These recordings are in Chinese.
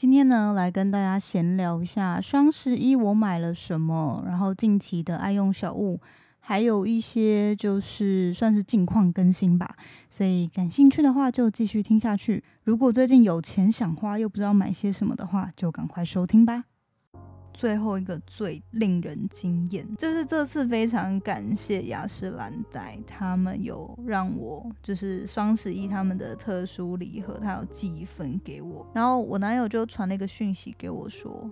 今天呢，来跟大家闲聊一下双十一我买了什么，然后近期的爱用小物，还有一些就是算是近况更新吧。所以感兴趣的话就继续听下去。如果最近有钱想花又不知道买些什么的话，就赶快收听吧。最后一个最令人惊艳，就是这次非常感谢雅诗兰黛，他们有让我就是双十一他们的特殊礼盒，他有寄一份给我，然后我男友就传了一个讯息给我说，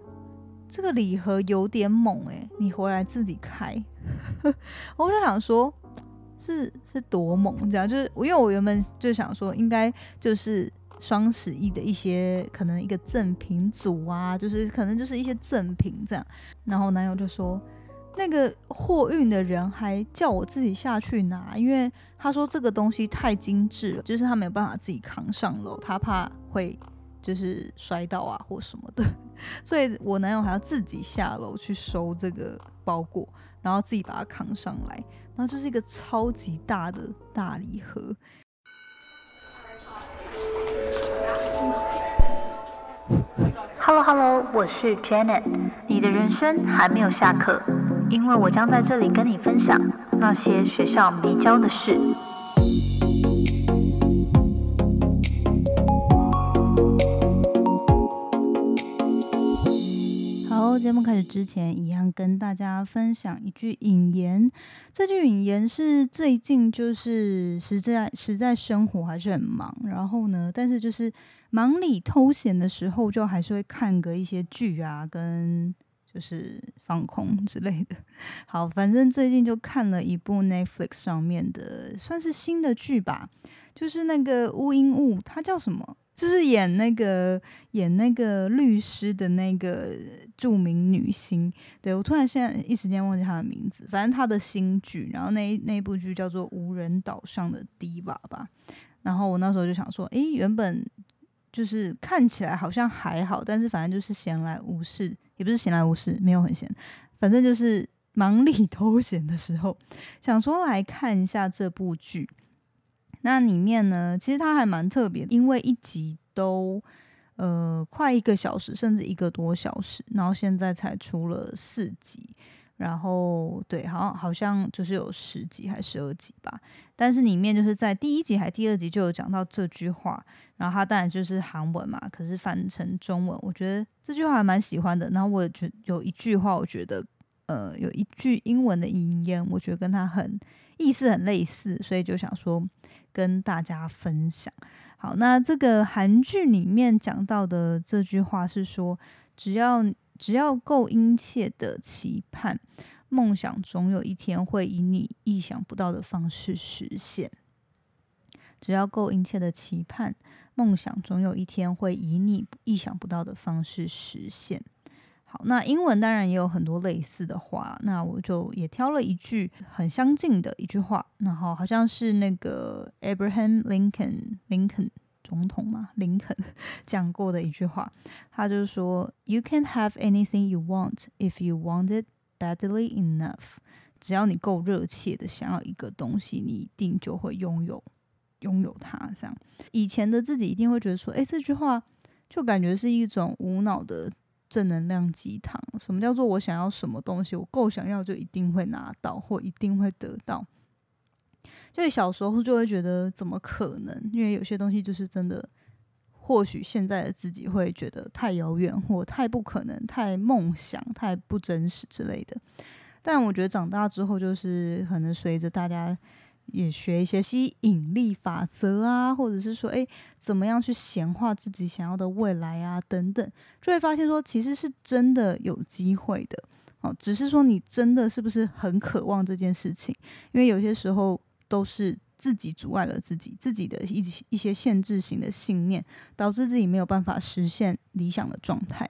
这个礼盒有点猛诶，你回来自己开。我就想说，是是多猛这样，就是因为我原本就想说，应该就是。双十一的一些可能一个赠品组啊，就是可能就是一些赠品这样，然后男友就说，那个货运的人还叫我自己下去拿，因为他说这个东西太精致了，就是他没有办法自己扛上楼，他怕会就是摔倒啊或什么的，所以我男友还要自己下楼去收这个包裹，然后自己把它扛上来，然后就是一个超级大的大礼盒。Hello Hello，我是 Janet。你的人生还没有下课，因为我将在这里跟你分享那些学校没教的事。节目开始之前，一样跟大家分享一句引言。这句引言是最近就是实在实在生活还是很忙，然后呢，但是就是。忙里偷闲的时候，就还是会看个一些剧啊，跟就是放空之类的。好，反正最近就看了一部 Netflix 上面的，算是新的剧吧，就是那个乌英雾，它叫什么？就是演那个演那个律师的那个著名女星。对我突然现在一时间忘记她的名字，反正她的新剧，然后那那部剧叫做《无人岛上的堤坝》吧。然后我那时候就想说，诶，原本。就是看起来好像还好，但是反正就是闲来无事，也不是闲来无事，没有很闲，反正就是忙里 偷闲的时候，想说来看一下这部剧。那里面呢，其实它还蛮特别，因为一集都呃快一个小时，甚至一个多小时，然后现在才出了四集。然后对，好像好像就是有十集还是十二集吧，但是里面就是在第一集还第二集就有讲到这句话，然后它当然就是韩文嘛，可是翻成中文，我觉得这句话还蛮喜欢的。然后我觉有一句话，我觉得呃有一句英文的引言，我觉得跟它很意思很类似，所以就想说跟大家分享。好，那这个韩剧里面讲到的这句话是说，只要。只要够殷切的期盼，梦想总有一天会以你意想不到的方式实现。只要够殷切的期盼，梦想总有一天会以你意想不到的方式实现。好，那英文当然也有很多类似的话，那我就也挑了一句很相近的一句话，然后好像是那个 Abraham Lincoln 林肯。总统嘛，林肯 讲过的一句话，他就是说：“You can have anything you want if you want it badly enough。”只要你够热切的想要一个东西，你一定就会拥有拥有它。这样，以前的自己一定会觉得说：“哎，这句话就感觉是一种无脑的正能量鸡汤。”什么叫做我想要什么东西，我够想要就一定会拿到，或一定会得到？就小时候就会觉得怎么可能？因为有些东西就是真的，或许现在的自己会觉得太遥远，或太不可能、太梦想、太不真实之类的。但我觉得长大之后，就是可能随着大家也学一些吸引力法则啊，或者是说，诶，怎么样去显化自己想要的未来啊，等等，就会发现说，其实是真的有机会的。哦，只是说你真的是不是很渴望这件事情？因为有些时候。都是自己阻碍了自己，自己的一一些限制型的信念，导致自己没有办法实现理想的状态。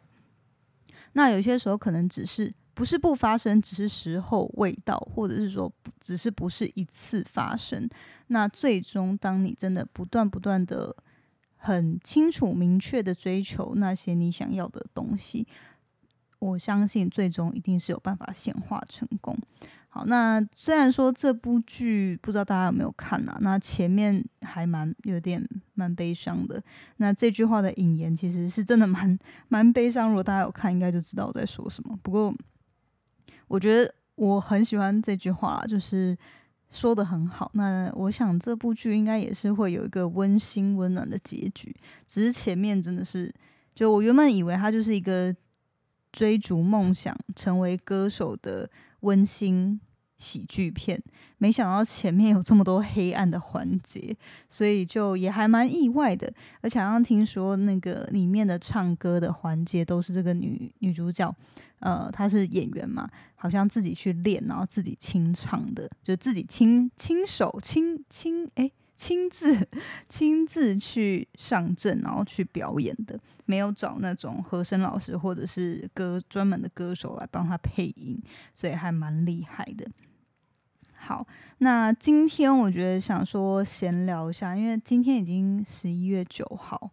那有些时候可能只是不是不发生，只是时候未到，或者是说只是不是一次发生。那最终，当你真的不断不断的很清楚明确的追求那些你想要的东西，我相信最终一定是有办法显化成功。好，那虽然说这部剧不知道大家有没有看啊，那前面还蛮有点蛮悲伤的。那这句话的引言其实是真的蛮蛮悲伤，如果大家有看，应该就知道我在说什么。不过我觉得我很喜欢这句话，就是说的很好。那我想这部剧应该也是会有一个温馨温暖的结局，只是前面真的是，就我原本以为它就是一个追逐梦想、成为歌手的温馨。喜剧片，没想到前面有这么多黑暗的环节，所以就也还蛮意外的。而且好像听说那个里面的唱歌的环节都是这个女女主角，呃，他是演员嘛，好像自己去练，然后自己清唱的，就自己亲亲手亲亲哎亲自亲自去上阵，然后去表演的，没有找那种和声老师或者是歌专门的歌手来帮他配音，所以还蛮厉害的。好，那今天我觉得想说闲聊一下，因为今天已经十一月九号，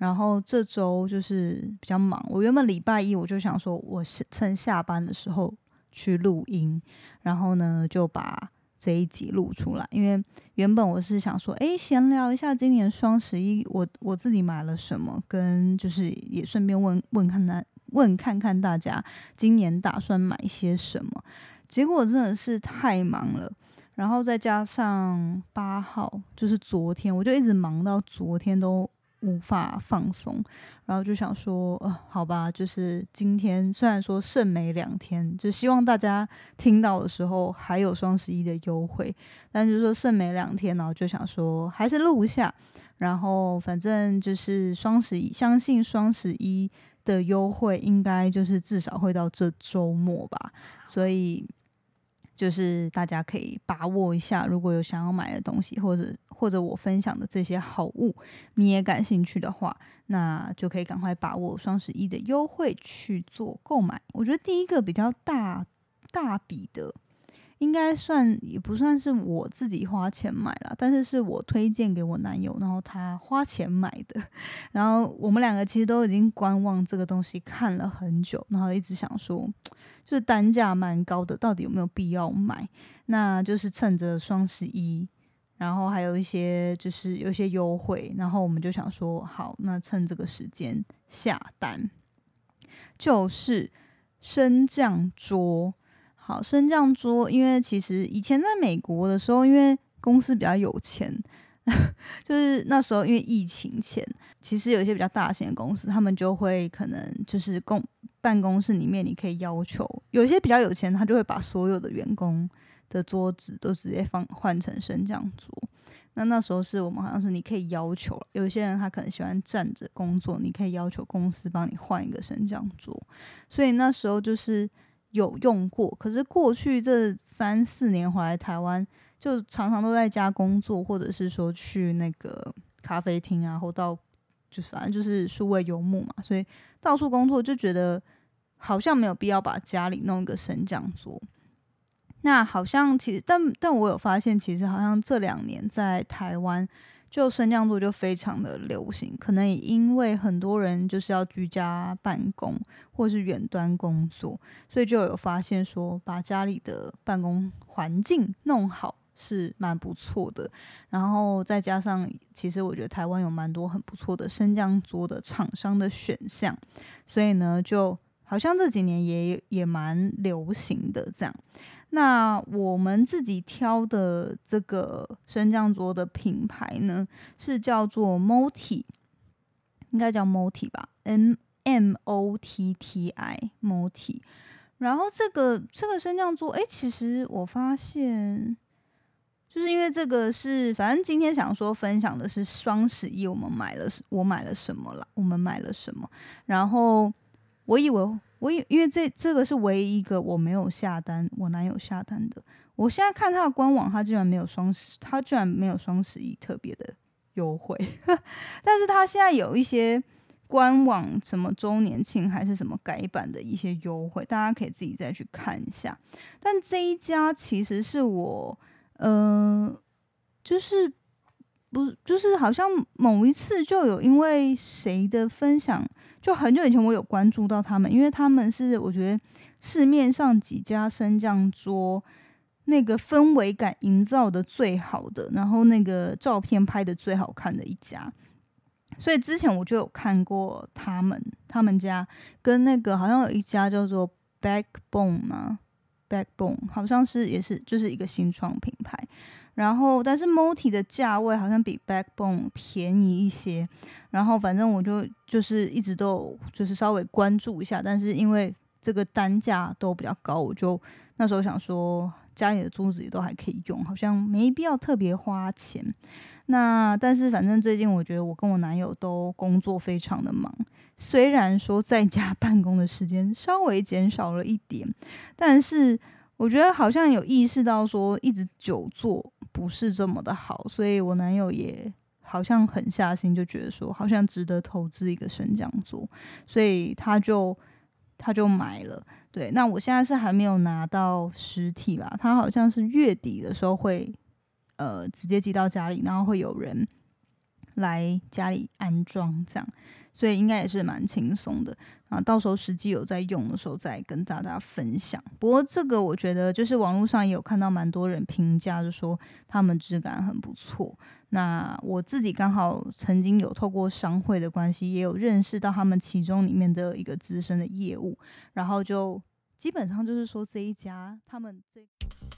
然后这周就是比较忙。我原本礼拜一我就想说，我趁下班的时候去录音，然后呢就把这一集录出来。因为原本我是想说，哎，闲聊一下今年双十一我我自己买了什么，跟就是也顺便问问看大问看看大家今年打算买些什么。结果真的是太忙了，然后再加上八号就是昨天，我就一直忙到昨天都无法放松，然后就想说，呃，好吧，就是今天虽然说剩没两天，就希望大家听到的时候还有双十一的优惠，但就是说剩没两天，然后就想说还是录一下，然后反正就是双十一，相信双十一的优惠应该就是至少会到这周末吧，所以。就是大家可以把握一下，如果有想要买的东西，或者或者我分享的这些好物，你也感兴趣的话，那就可以赶快把握双十一的优惠去做购买。我觉得第一个比较大大笔的。应该算也不算是我自己花钱买了，但是是我推荐给我男友，然后他花钱买的。然后我们两个其实都已经观望这个东西看了很久，然后一直想说，就是单价蛮高的，到底有没有必要买？那就是趁着双十一，然后还有一些就是有些优惠，然后我们就想说，好，那趁这个时间下单，就是升降桌。好，升降桌，因为其实以前在美国的时候，因为公司比较有钱，就是那时候因为疫情前，其实有一些比较大型的公司，他们就会可能就是公办公室里面，你可以要求有一些比较有钱，他就会把所有的员工的桌子都直接放换成升降桌。那那时候是我们好像是你可以要求，有些人他可能喜欢站着工作，你可以要求公司帮你换一个升降桌。所以那时候就是。有用过，可是过去这三四年回来台湾，就常常都在家工作，或者是说去那个咖啡厅啊，或到就反正就是数位游牧嘛，所以到处工作就觉得好像没有必要把家里弄一个升降桌。那好像其实，但但我有发现，其实好像这两年在台湾。就升降桌就非常的流行，可能也因为很多人就是要居家办公或是远端工作，所以就有发现说把家里的办公环境弄好是蛮不错的。然后再加上，其实我觉得台湾有蛮多很不错的升降桌的厂商的选项，所以呢，就好像这几年也也蛮流行的这样。那我们自己挑的这个升降桌的品牌呢，是叫做 Moti，应该叫 Moti 吧，M M O T T I Moti。然后这个这个升降桌，哎，其实我发现，就是因为这个是，反正今天想说分享的是双十一我们买了，我买了什么了，我们买了什么。然后我以为。我因因为这这个是唯一一个我没有下单，我男友下单的。我现在看他的官网，他居然没有双十，他居然没有双十一特别的优惠。但是他现在有一些官网什么周年庆还是什么改版的一些优惠，大家可以自己再去看一下。但这一家其实是我，呃，就是。不，就是好像某一次就有因为谁的分享，就很久以前我有关注到他们，因为他们是我觉得市面上几家升降桌那个氛围感营造的最好的，然后那个照片拍的最好看的一家。所以之前我就有看过他们他们家跟那个好像有一家叫做 Backbone 嘛，Backbone 好像是也是就是一个新创品牌。然后但是 Multi 的价位好像比 Backbone 便宜一些。然后反正我就就是一直都就是稍微关注一下，但是因为这个单价都比较高，我就那时候想说家里的桌子也都还可以用，好像没必要特别花钱。那但是反正最近我觉得我跟我男友都工作非常的忙，虽然说在家办公的时间稍微减少了一点，但是我觉得好像有意识到说一直久坐不是这么的好，所以我男友也好像狠下心，就觉得说好像值得投资一个升降桌，所以他就他就买了。对，那我现在是还没有拿到实体啦，他好像是月底的时候会。呃，直接寄到家里，然后会有人来家里安装，这样，所以应该也是蛮轻松的啊。到时候实际有在用的时候再跟大家分享。不过这个我觉得，就是网络上也有看到蛮多人评价，就说他们质感很不错。那我自己刚好曾经有透过商会的关系，也有认识到他们其中里面的一个资深的业务，然后就。基本上就是说，这一家他们这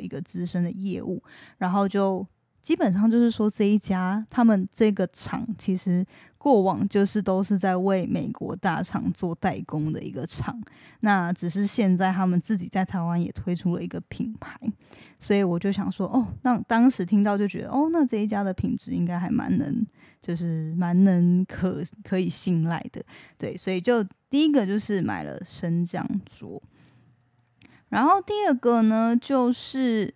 一个资深的业务，然后就基本上就是说这一家他们这个厂其实过往就是都是在为美国大厂做代工的一个厂，那只是现在他们自己在台湾也推出了一个品牌，所以我就想说，哦，那当时听到就觉得，哦，那这一家的品质应该还蛮能，就是蛮能可可以信赖的，对，所以就。第一个就是买了升降桌，然后第二个呢，就是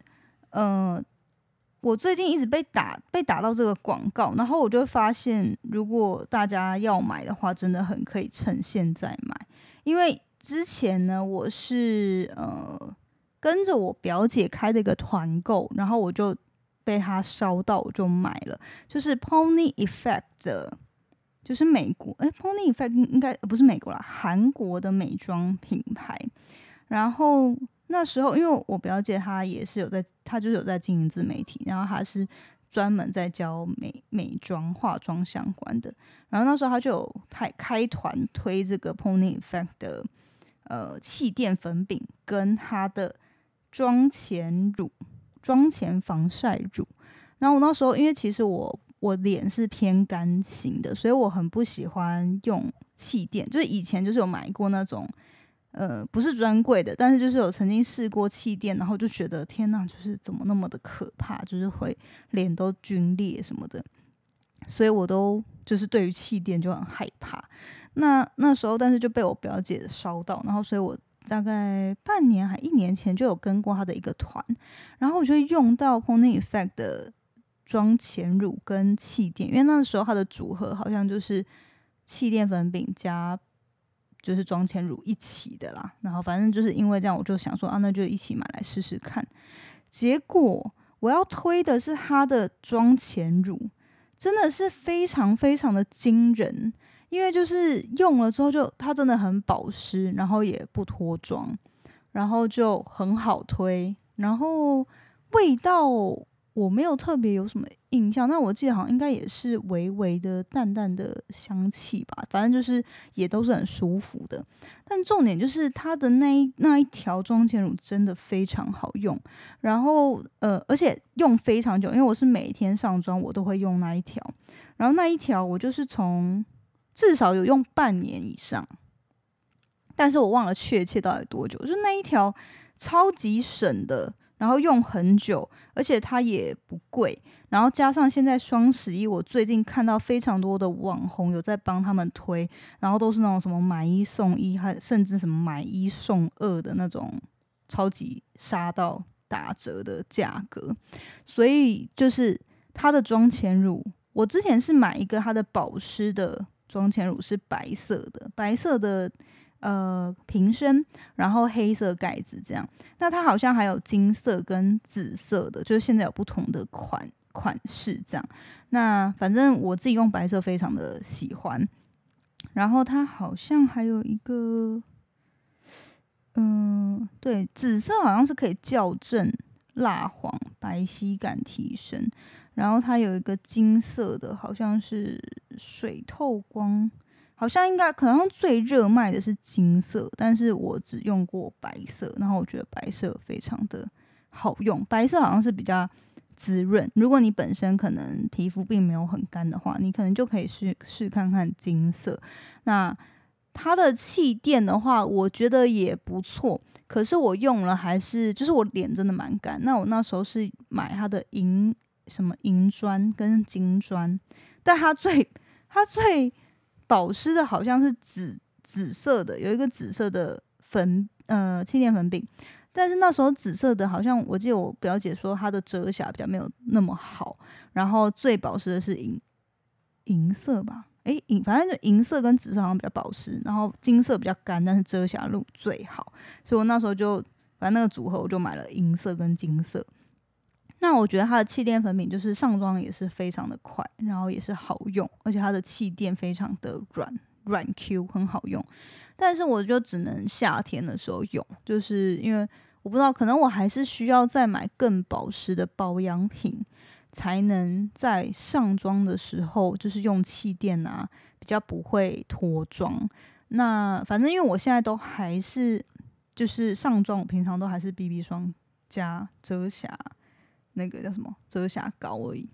呃，我最近一直被打被打到这个广告，然后我就发现，如果大家要买的话，真的很可以趁现在买，因为之前呢，我是呃跟着我表姐开的一个团购，然后我就被他烧到，我就买了，就是 Pony Effect 的。就是美国，哎，Pony Effect 应该不是美国啦，韩国的美妆品牌。然后那时候，因为我表姐她也是有在，她就是有在经营自媒体，然后她是专门在教美美妆、化妆相关的。然后那时候她就有开开团推这个 Pony Effect 的呃气垫粉饼跟它的妆前乳、妆前防晒乳。然后我那时候，因为其实我。我脸是偏干型的，所以我很不喜欢用气垫。就是以前就是有买过那种，呃，不是专柜的，但是就是有曾经试过气垫，然后就觉得天呐，就是怎么那么的可怕，就是会脸都皲裂什么的。所以我都就是对于气垫就很害怕。那那时候，但是就被我表姐烧到，然后所以我大概半年还一年前就有跟过她的一个团，然后我就用到 Pony Effect 的。妆前乳跟气垫，因为那时候它的组合好像就是气垫粉饼加就是妆前乳一起的啦。然后反正就是因为这样，我就想说啊，那就一起买来试试看。结果我要推的是它的妆前乳，真的是非常非常的惊人。因为就是用了之后，就它真的很保湿，然后也不脱妆，然后就很好推，然后味道。我没有特别有什么印象，那我记得好像应该也是微微的淡淡的香气吧，反正就是也都是很舒服的。但重点就是它的那一那一条妆前乳真的非常好用，然后呃，而且用非常久，因为我是每天上妆我都会用那一条，然后那一条我就是从至少有用半年以上，但是我忘了确切到底多久，就那一条超级省的。然后用很久，而且它也不贵。然后加上现在双十一，我最近看到非常多的网红有在帮他们推，然后都是那种什么买一送一，还甚至什么买一送二的那种超级杀到打折的价格，所以就是它的妆前乳，我之前是买一个它的保湿的妆前乳，是白色的，白色的呃瓶身，然后黑色盖子这样。那它好像还有金色跟紫色的，就是现在有不同的款款式这样。那反正我自己用白色非常的喜欢，然后它好像还有一个。嗯，对，紫色好像是可以校正蜡黄、白皙感提升，然后它有一个金色的，好像是水透光，好像应该可能最热卖的是金色，但是我只用过白色，然后我觉得白色非常的好用，白色好像是比较滋润，如果你本身可能皮肤并没有很干的话，你可能就可以试试看看金色，那。它的气垫的话，我觉得也不错。可是我用了还是，就是我脸真的蛮干。那我那时候是买它的银什么银砖跟金砖，但它最它最保湿的好像是紫紫色的，有一个紫色的粉呃气垫粉饼。但是那时候紫色的，好像我记得我表姐说它的遮瑕比较没有那么好。然后最保湿的是银银色吧。哎，银反正就银色跟紫色好像比较保湿，然后金色比较干，但是遮瑕露最好，所以我那时候就反正那个组合我就买了银色跟金色。那我觉得它的气垫粉饼就是上妆也是非常的快，然后也是好用，而且它的气垫非常的软软 Q，很好用。但是我就只能夏天的时候用，就是因为我不知道，可能我还是需要再买更保湿的保养品。才能在上妆的时候，就是用气垫啊，比较不会脱妆。那反正因为我现在都还是就是上妆，我平常都还是 BB 霜加遮瑕那个叫什么遮瑕膏而已。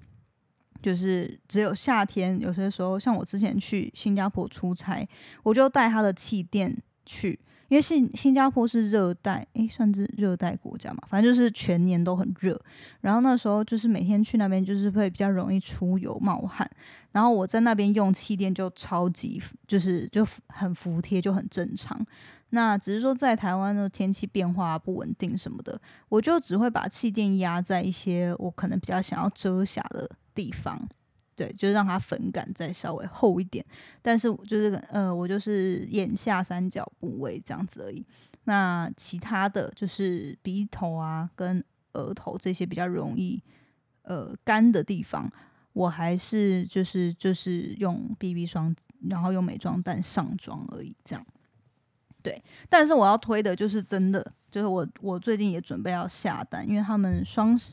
就是只有夏天，有些时候像我之前去新加坡出差，我就带它的气垫去。因为新新加坡是热带，诶，算是热带国家嘛，反正就是全年都很热。然后那时候就是每天去那边，就是会比较容易出油冒汗。然后我在那边用气垫就超级，就是就很服帖，就很正常。那只是说在台湾的天气变化不稳定什么的，我就只会把气垫压在一些我可能比较想要遮瑕的地方。对，就是让它粉感再稍微厚一点，但是就是呃，我就是眼下三角部位这样子而已。那其他的就是鼻头啊跟额头这些比较容易呃干的地方，我还是就是就是用 BB 霜，然后用美妆蛋上妆而已。这样，对。但是我要推的就是真的，就是我我最近也准备要下单，因为他们双十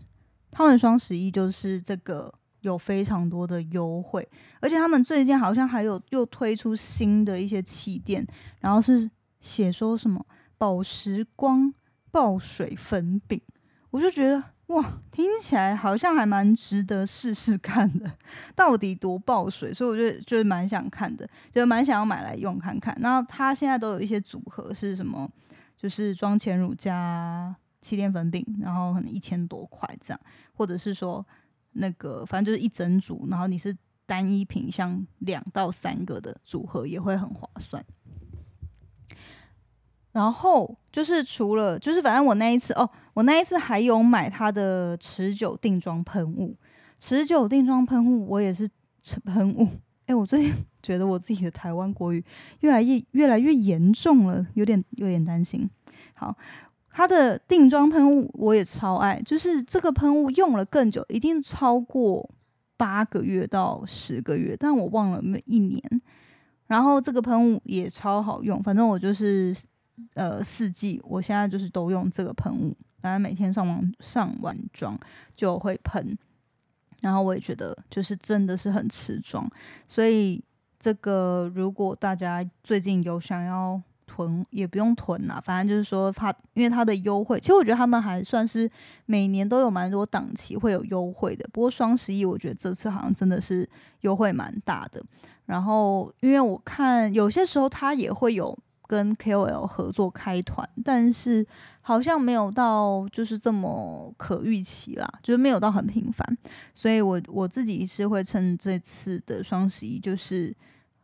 他们双十一就是这个。有非常多的优惠，而且他们最近好像还有又推出新的一些气垫，然后是写说什么宝石光爆水粉饼，我就觉得哇，听起来好像还蛮值得试试看的，到底多爆水，所以我就就是蛮想看的，就蛮想要买来用看看。然后它现在都有一些组合是什么，就是妆前乳加气垫粉饼，然后可能一千多块这样，或者是说。那个反正就是一整组，然后你是单一品像两到三个的组合也会很划算。然后就是除了就是反正我那一次哦，我那一次还有买它的持久定妆喷雾，持久定妆喷雾我也是喷雾。哎，我最近 觉得我自己的台湾国语越来越越来越严重了，有点有点担心。好。它的定妆喷雾我也超爱，就是这个喷雾用了更久，一定超过八个月到十个月，但我忘了没一年。然后这个喷雾也超好用，反正我就是呃四季，我现在就是都用这个喷雾，反正每天上完上完妆就会喷。然后我也觉得就是真的是很持妆，所以这个如果大家最近有想要。囤也不用囤啦，反正就是说它，因为它的优惠，其实我觉得他们还算是每年都有蛮多档期会有优惠的。不过双十一，我觉得这次好像真的是优惠蛮大的。然后，因为我看有些时候它也会有跟 KOL 合作开团，但是好像没有到就是这么可预期啦，就是没有到很频繁。所以我我自己是会趁这次的双十一，就是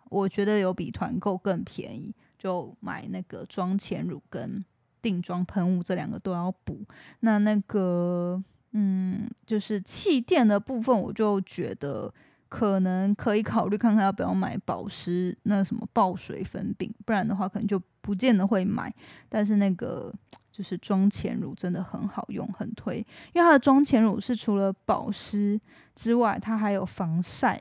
我觉得有比团购更便宜。就买那个妆前乳跟定妆喷雾这两个都要补。那那个嗯，就是气垫的部分，我就觉得可能可以考虑看看要不要买保湿那什么爆水粉饼，不然的话可能就不见得会买。但是那个。就是妆前乳真的很好用，很推，因为它的妆前乳是除了保湿之外，它还有防晒，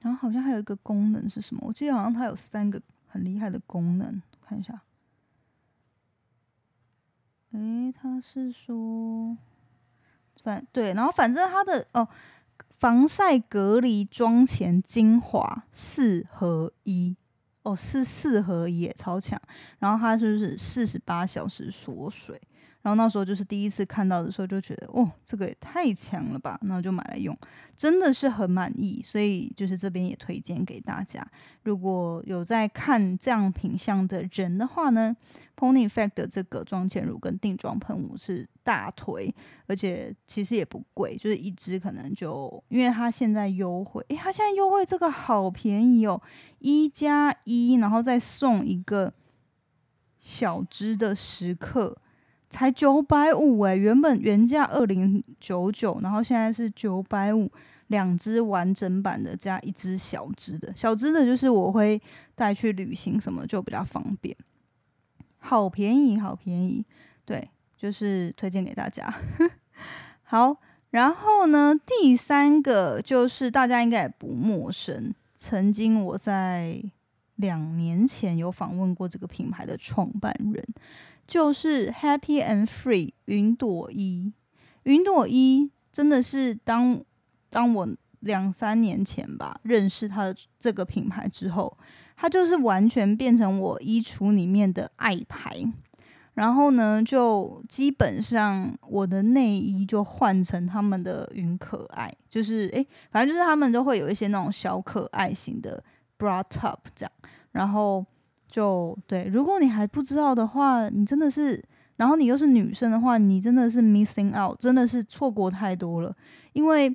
然后好像还有一个功能是什么？我记得好像它有三个很厉害的功能，看一下。诶，它是说反对，然后反正它的哦，防晒隔离妆前精华四合一。哦，是四合一，超强。然后它就是四十八小时锁水。然后那时候就是第一次看到的时候，就觉得哦，这个也太强了吧！然后就买来用，真的是很满意。所以就是这边也推荐给大家，如果有在看这样品相的人的话呢，Pony Effect 的这个妆前乳跟定妆喷雾是大推，而且其实也不贵，就是一支可能就因为它现在优惠，诶，它现在优惠这个好便宜哦，一加一，然后再送一个小支的十克。才九百五哎，原本原价二零九九，然后现在是九百五，两只完整版的加一只小只的，小只的就是我会带去旅行什么就比较方便，好便宜好便宜，对，就是推荐给大家。好，然后呢，第三个就是大家应该也不陌生，曾经我在两年前有访问过这个品牌的创办人。就是 Happy and Free 云朵衣，云朵衣真的是当当我两三年前吧认识它的这个品牌之后，它就是完全变成我衣橱里面的爱牌。然后呢，就基本上我的内衣就换成他们的云可爱，就是诶，反正就是他们都会有一些那种小可爱型的 bra top 这样，然后。就对，如果你还不知道的话，你真的是，然后你又是女生的话，你真的是 missing out，真的是错过太多了。因为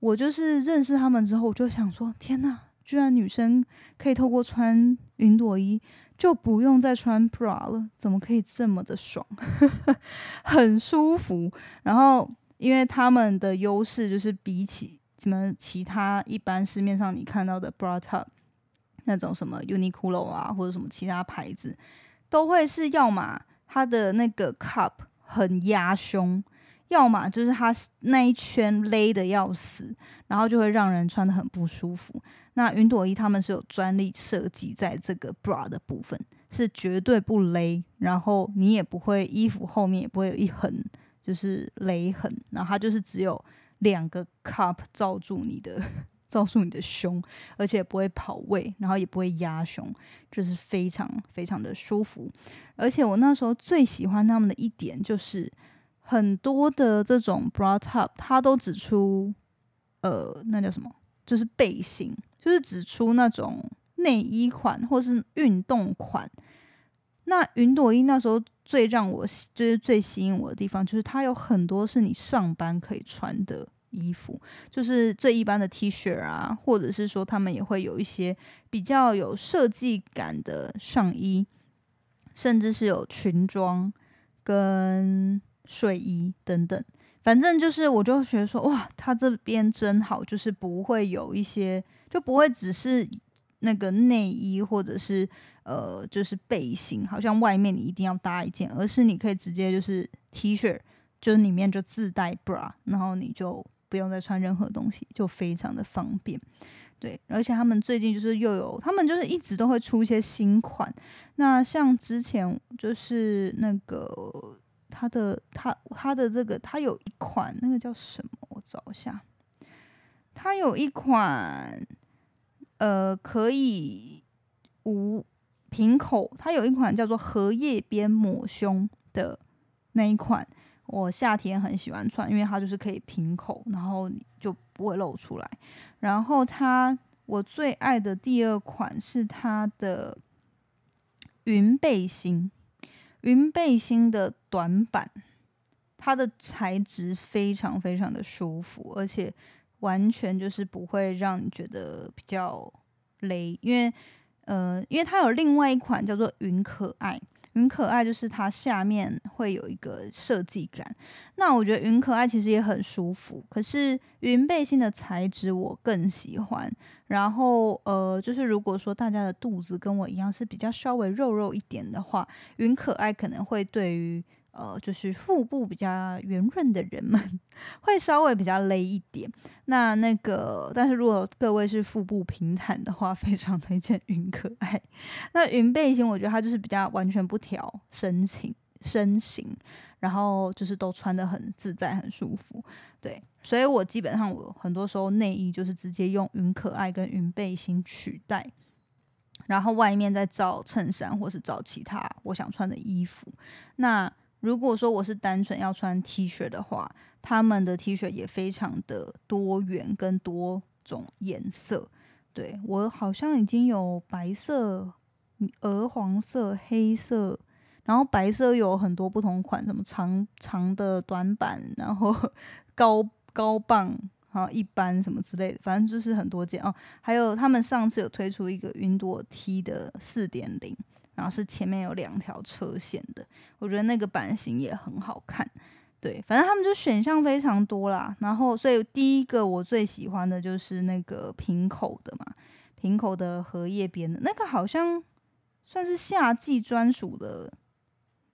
我就是认识他们之后，我就想说，天呐，居然女生可以透过穿云朵衣就不用再穿 bra 了，怎么可以这么的爽，很舒服。然后，因为他们的优势就是比起什么其他一般市面上你看到的 bra top。那种什么 Uniqlo 啊，或者什么其他牌子，都会是要么它的那个 cup 很压胸，要么就是它那一圈勒的要死，然后就会让人穿的很不舒服。那云朵衣他们是有专利设计在这个 bra 的部分，是绝对不勒，然后你也不会衣服后面也不会有一痕，就是勒痕，然后它就是只有两个 cup 罩住你的。罩住你的胸，而且不会跑位，然后也不会压胸，就是非常非常的舒服。而且我那时候最喜欢他们的一点就是，很多的这种 bra top 它都只出，呃，那叫什么？就是背心，就是只出那种内衣款或是运动款。那云朵衣那时候最让我就是最吸引我的地方，就是它有很多是你上班可以穿的。衣服就是最一般的 T 恤啊，或者是说他们也会有一些比较有设计感的上衣，甚至是有裙装跟睡衣等等。反正就是我就觉得说，哇，他这边真好，就是不会有一些，就不会只是那个内衣或者是呃就是背心，好像外面你一定要搭一件，而是你可以直接就是 T 恤，就是里面就自带 bra，然后你就。不用再穿任何东西，就非常的方便。对，而且他们最近就是又有，他们就是一直都会出一些新款。那像之前就是那个他的他他的这个，他有一款那个叫什么？我找一下。他有一款呃可以无瓶口，它有一款叫做荷叶边抹胸的那一款。我夏天很喜欢穿，因为它就是可以平口，然后就不会露出来。然后它我最爱的第二款是它的云背心，云背心的短版，它的材质非常非常的舒服，而且完全就是不会让你觉得比较勒，因为呃，因为它有另外一款叫做云可爱。云可爱就是它下面会有一个设计感。那我觉得云可爱其实也很舒服，可是云背心的材质我更喜欢。然后呃，就是如果说大家的肚子跟我一样是比较稍微肉肉一点的话，云可爱可能会对于。呃，就是腹部比较圆润的人们 会稍微比较勒一点。那那个，但是如果各位是腹部平坦的话，非常推荐云可爱。那云背心，我觉得它就是比较完全不调身形身形，然后就是都穿的很自在、很舒服。对，所以我基本上我很多时候内衣就是直接用云可爱跟云背心取代，然后外面再找衬衫或是找其他我想穿的衣服。那如果说我是单纯要穿 T 恤的话，他们的 T 恤也非常的多元跟多种颜色。对我好像已经有白色、鹅黄色、黑色，然后白色有很多不同款，什么长长的、短版，然后 高高棒，啊一般什么之类的，反正就是很多件哦。还有他们上次有推出一个云朵 T 的四点零。然后是前面有两条车线的，我觉得那个版型也很好看。对，反正他们就选项非常多啦。然后，所以第一个我最喜欢的就是那个平口的嘛，平口的荷叶边的那个，好像算是夏季专属的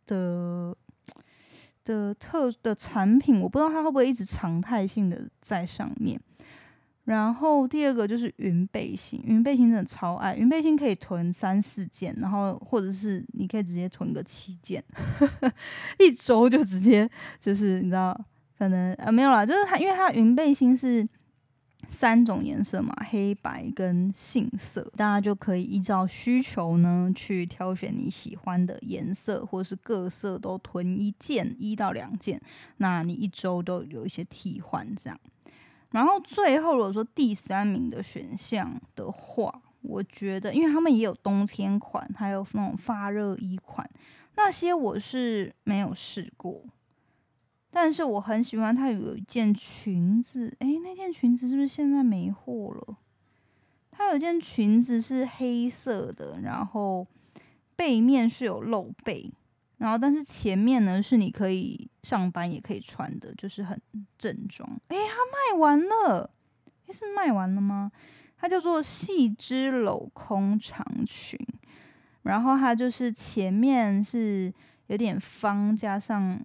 的的特的产品，我不知道它会不会一直常态性的在上面。然后第二个就是云背心，云背心真的超爱，云背心可以囤三四件，然后或者是你可以直接囤个七件，呵 呵一周就直接就是你知道，可能呃没有啦，就是它因为它云背心是三种颜色嘛，黑白跟杏色，大家就可以依照需求呢去挑选你喜欢的颜色，或是各色都囤一件一到两件，那你一周都有一些替换这样。然后最后，如果说第三名的选项的话，我觉得，因为他们也有冬天款，还有那种发热衣款，那些我是没有试过，但是我很喜欢它有一件裙子，诶，那件裙子是不是现在没货了？它有件裙子是黑色的，然后背面是有露背。然后，但是前面呢是你可以上班也可以穿的，就是很正装。诶，它卖完了，诶，是卖完了吗？它叫做细织镂空长裙，然后它就是前面是有点方，加上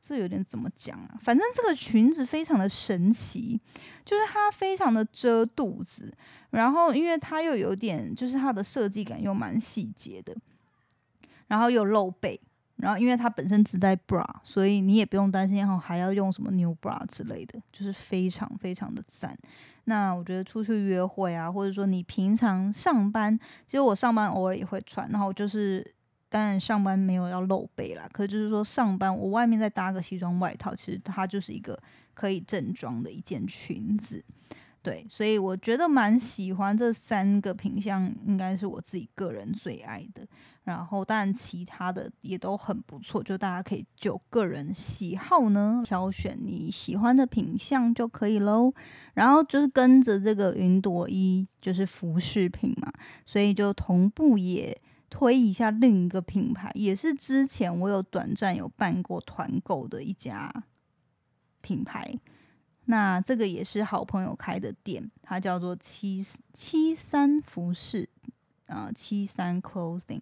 这有点怎么讲啊？反正这个裙子非常的神奇，就是它非常的遮肚子，然后因为它又有点，就是它的设计感又蛮细节的，然后又露背。然后，因为它本身自带 bra，所以你也不用担心哈，还要用什么 new bra 之类的，就是非常非常的赞。那我觉得出去约会啊，或者说你平常上班，其实我上班偶尔也会穿，然后就是当然上班没有要露背啦，可就是说上班我外面再搭个西装外套，其实它就是一个可以正装的一件裙子。对，所以我觉得蛮喜欢这三个品相，应该是我自己个人最爱的。然后，当然其他的也都很不错，就大家可以就个人喜好呢挑选你喜欢的品相就可以喽。然后就是跟着这个云朵衣，就是服饰品嘛，所以就同步也推一下另一个品牌，也是之前我有短暂有办过团购的一家品牌。那这个也是好朋友开的店，它叫做七七三服饰。啊，七三 clothing，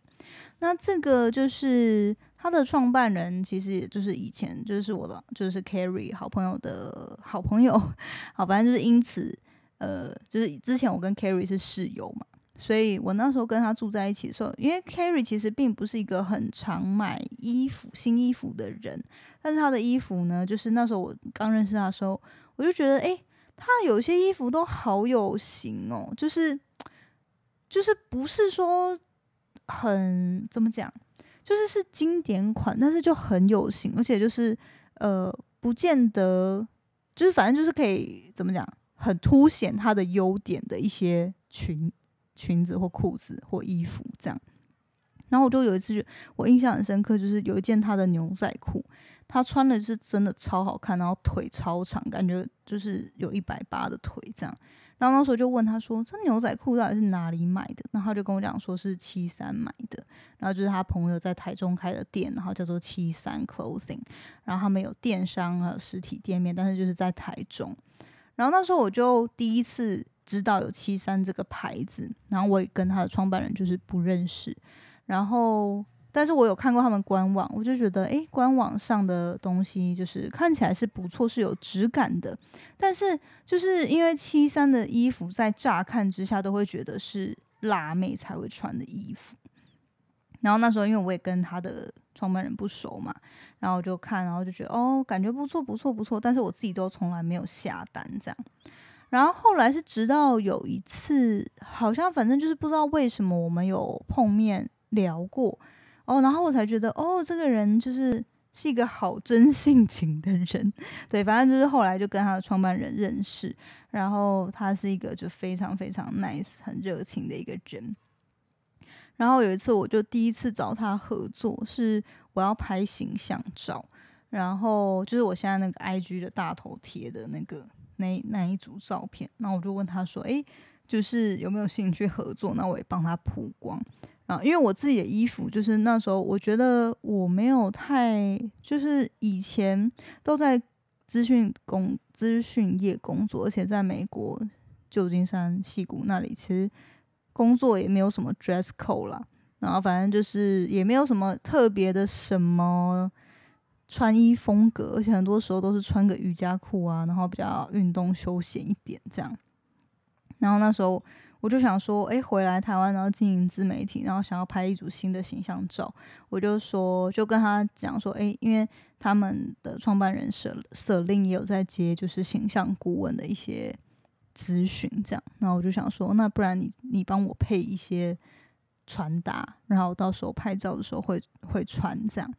那这个就是他的创办人，其实也就是以前就是我的，就是 Carrie 好朋友的好朋友，好，反正就是因此，呃，就是之前我跟 Carrie 是室友嘛，所以我那时候跟他住在一起的时候，因为 Carrie 其实并不是一个很常买衣服、新衣服的人，但是他的衣服呢，就是那时候我刚认识他的时候，我就觉得，哎，他有些衣服都好有型哦，就是。就是不是说很怎么讲，就是是经典款，但是就很有型，而且就是呃，不见得就是反正就是可以怎么讲，很凸显它的优点的一些裙裙子或裤子或衣服这样。然后我就有一次，我印象很深刻，就是有一件他的牛仔裤，他穿的是真的超好看，然后腿超长，感觉就是有一百八的腿这样。然后那时候就问他说：“这牛仔裤到底是哪里买的？”然后他就跟我讲说是七三买的，然后就是他朋友在台中开的店，然后叫做七三 Clothing，然后他们有电商还有实体店面，但是就是在台中。然后那时候我就第一次知道有七三这个牌子，然后我也跟他的创办人就是不认识，然后。但是我有看过他们官网，我就觉得，诶，官网上的东西就是看起来是不错，是有质感的。但是就是因为七三的衣服，在乍看之下都会觉得是辣妹才会穿的衣服。然后那时候因为我也跟他的创办人不熟嘛，然后我就看，然后就觉得，哦，感觉不错，不错，不错。但是我自己都从来没有下单这样。然后后来是直到有一次，好像反正就是不知道为什么我们有碰面聊过。哦，然后我才觉得，哦，这个人就是是一个好真性情的人，对，反正就是后来就跟他的创办人认识，然后他是一个就非常非常 nice、很热情的一个人。然后有一次，我就第一次找他合作，是我要拍形象照，然后就是我现在那个 IG 的大头贴的那个那那一组照片，那我就问他说，诶，就是有没有兴趣合作？那我也帮他曝光。啊，因为我自己的衣服，就是那时候我觉得我没有太，就是以前都在资讯工资讯业工作，而且在美国旧金山西谷那里，其实工作也没有什么 dress code 啦，然后反正就是也没有什么特别的什么穿衣风格，而且很多时候都是穿个瑜伽裤啊，然后比较运动休闲一点这样，然后那时候。我就想说，哎，回来台湾，然后经营自媒体，然后想要拍一组新的形象照，我就说，就跟他讲说，哎，因为他们的创办人舍舍令也有在接，就是形象顾问的一些咨询，这样，然后我就想说，那不然你你帮我配一些传达，然后到时候拍照的时候会会穿，这样，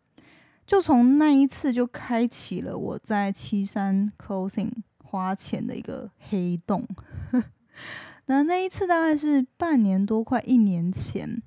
就从那一次就开启了我在七三 clothing 花钱的一个黑洞。那那一次大概是半年多，快一年前，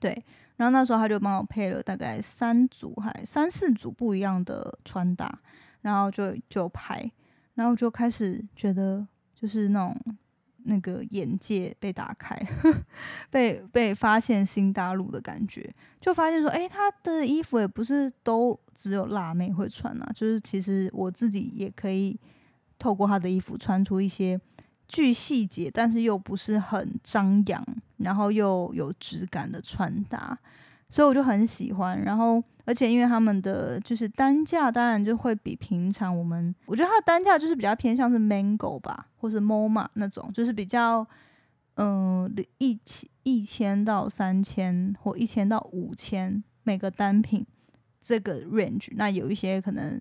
对。然后那时候他就帮我配了大概三组，还三四组不一样的穿搭，然后就就拍，然后就开始觉得就是那种那个眼界被打开，被被发现新大陆的感觉，就发现说，哎，他的衣服也不是都只有辣妹会穿啊，就是其实我自己也可以透过他的衣服穿出一些。巨细节，但是又不是很张扬，然后又有质感的穿搭，所以我就很喜欢。然后，而且因为他们的就是单价，当然就会比平常我们，我觉得它的单价就是比较偏向是 Mango 吧，或是 MoMA 那种，就是比较嗯一千一千到三千或一千到五千每个单品这个 range。那有一些可能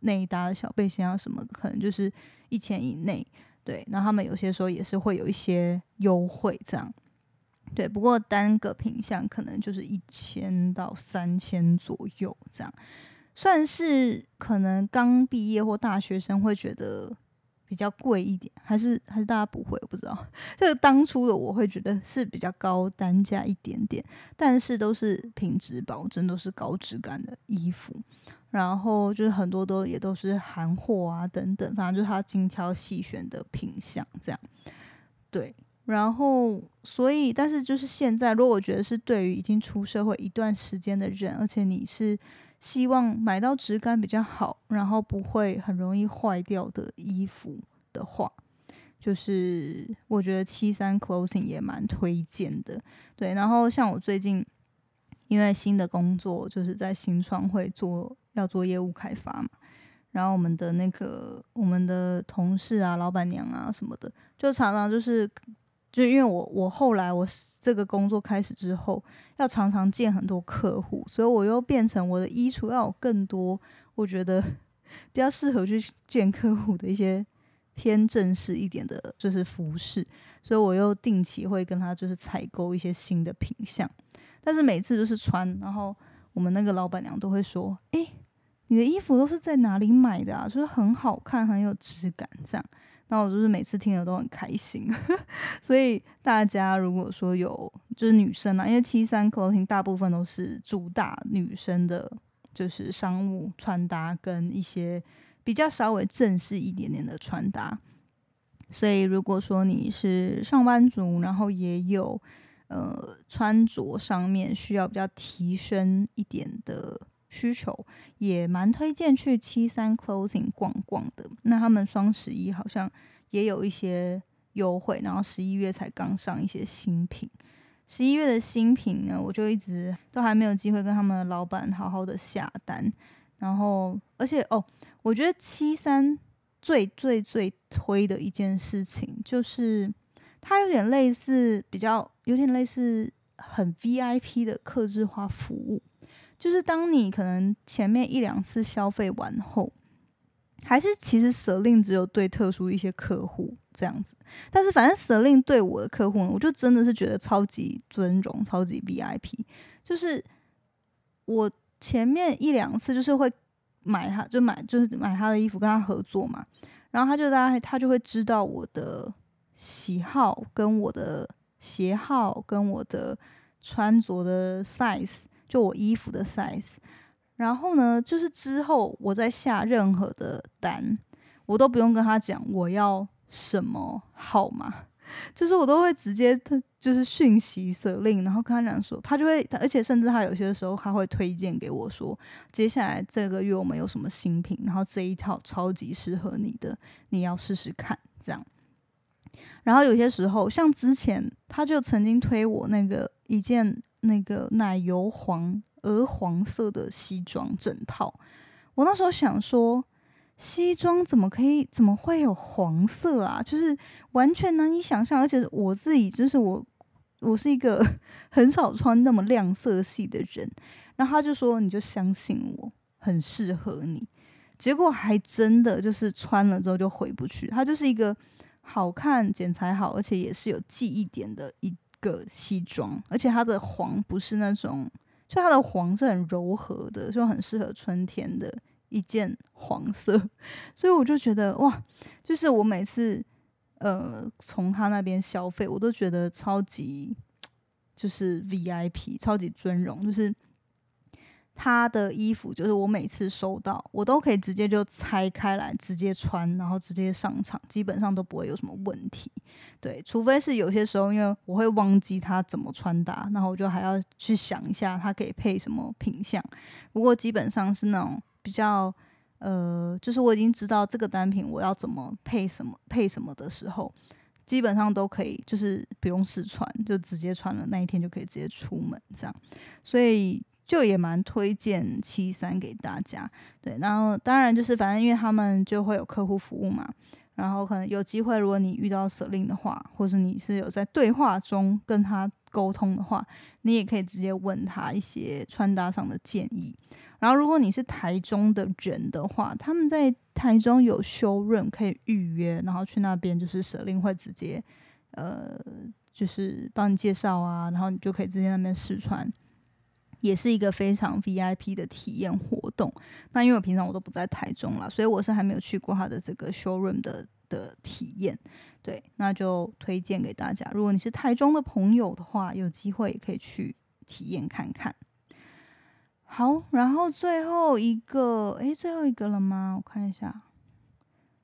内搭的小背心啊什么，可能就是一千以内。对，那他们有些时候也是会有一些优惠，这样。对，不过单个品相可能就是一千到三千左右，这样算是可能刚毕业或大学生会觉得比较贵一点，还是还是大家不会，我不知道。就当初的我会觉得是比较高单价一点点，但是都是品质保证，都是高质感的衣服。然后就是很多都也都是韩货啊等等，反正就是他精挑细选的品相这样。对，然后所以但是就是现在，如果我觉得是对于已经出社会一段时间的人，而且你是希望买到质感比较好，然后不会很容易坏掉的衣服的话，就是我觉得七三 clothing 也蛮推荐的。对，然后像我最近因为新的工作就是在新创会做。要做业务开发嘛，然后我们的那个我们的同事啊、老板娘啊什么的，就常常就是，就因为我我后来我这个工作开始之后，要常常见很多客户，所以我又变成我的衣橱要有更多，我觉得比较适合去见客户的一些偏正式一点的，就是服饰，所以我又定期会跟他就是采购一些新的品相，但是每次都是穿，然后我们那个老板娘都会说，哎。你的衣服都是在哪里买的啊？就是很好看，很有质感，这样。那我就是每次听了都很开心。所以大家如果说有就是女生啊，因为七三 clothing 大部分都是主打女生的，就是商务穿搭跟一些比较稍微正式一点点的穿搭。所以如果说你是上班族，然后也有呃穿着上面需要比较提升一点的需求，也蛮推荐去七三 Clothing 逛逛的。那他们双十一好像也有一些优惠，然后十一月才刚上一些新品。十一月的新品呢，我就一直都还没有机会跟他们的老板好好的下单。然后，而且哦，我觉得七三最最最推的一件事情，就是它有点类似，比较有点类似很 VIP 的客制化服务。就是当你可能前面一两次消费完后。还是其实舍令只有对特殊一些客户这样子，但是反正舍令对我的客户呢，我就真的是觉得超级尊荣、超级 VIP。就是我前面一两次就是会买他，就买就是买他的衣服跟他合作嘛，然后他就大家他就会知道我的喜好、跟我的鞋号、跟我的穿着的 size，就我衣服的 size。然后呢，就是之后我再下任何的单，我都不用跟他讲我要什么号码，就是我都会直接他就是讯息设令，然后跟他讲说，他就会，而且甚至他有些时候他会推荐给我说，接下来这个月我们有什么新品，然后这一套超级适合你的，你要试试看这样。然后有些时候，像之前他就曾经推我那个一件那个奶油黄。鹅黄色的西装整套，我那时候想说，西装怎么可以，怎么会有黄色啊？就是完全难以想象，而且我自己就是我，我是一个 很少穿那么亮色系的人。然后他就说，你就相信我，很适合你。结果还真的就是穿了之后就回不去。它就是一个好看、剪裁好，而且也是有记忆点的一个西装，而且它的黄不是那种。就它的黄是很柔和的，就很适合春天的一件黄色，所以我就觉得哇，就是我每次呃从他那边消费，我都觉得超级就是 VIP，超级尊荣，就是。他的衣服就是我每次收到，我都可以直接就拆开来直接穿，然后直接上场，基本上都不会有什么问题。对，除非是有些时候，因为我会忘记他怎么穿搭，然后我就还要去想一下他可以配什么品相。不过基本上是那种比较呃，就是我已经知道这个单品我要怎么配什么配什么的时候，基本上都可以，就是不用试穿，就直接穿了那一天就可以直接出门这样。所以。就也蛮推荐七三给大家，对，然后当然就是反正因为他们就会有客户服务嘛，然后可能有机会，如果你遇到舍令的话，或是你是有在对话中跟他沟通的话，你也可以直接问他一些穿搭上的建议。然后如果你是台中的人的话，他们在台中有修润可以预约，然后去那边就是舍令会直接呃就是帮你介绍啊，然后你就可以直接那边试穿。也是一个非常 VIP 的体验活动。那因为我平常我都不在台中了，所以我是还没有去过他的这个 showroom 的的体验。对，那就推荐给大家。如果你是台中的朋友的话，有机会也可以去体验看看。好，然后最后一个，诶，最后一个了吗？我看一下，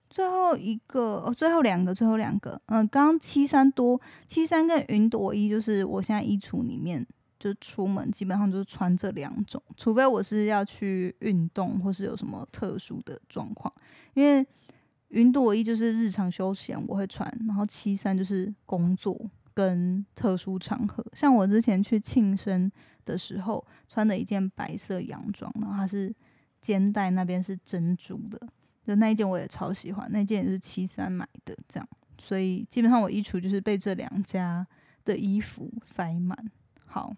最后一个哦，最后两个，最后两个。嗯，刚刚七三多，七三跟云朵一，就是我现在衣橱里面。就出门基本上就是穿这两种，除非我是要去运动或是有什么特殊的状况。因为云朵衣就是日常休闲我会穿，然后七三就是工作跟特殊场合。像我之前去庆生的时候穿的一件白色洋装，然后它是肩带那边是珍珠的，就那一件我也超喜欢，那件也是七三买的，这样。所以基本上我衣橱就是被这两家的衣服塞满。好。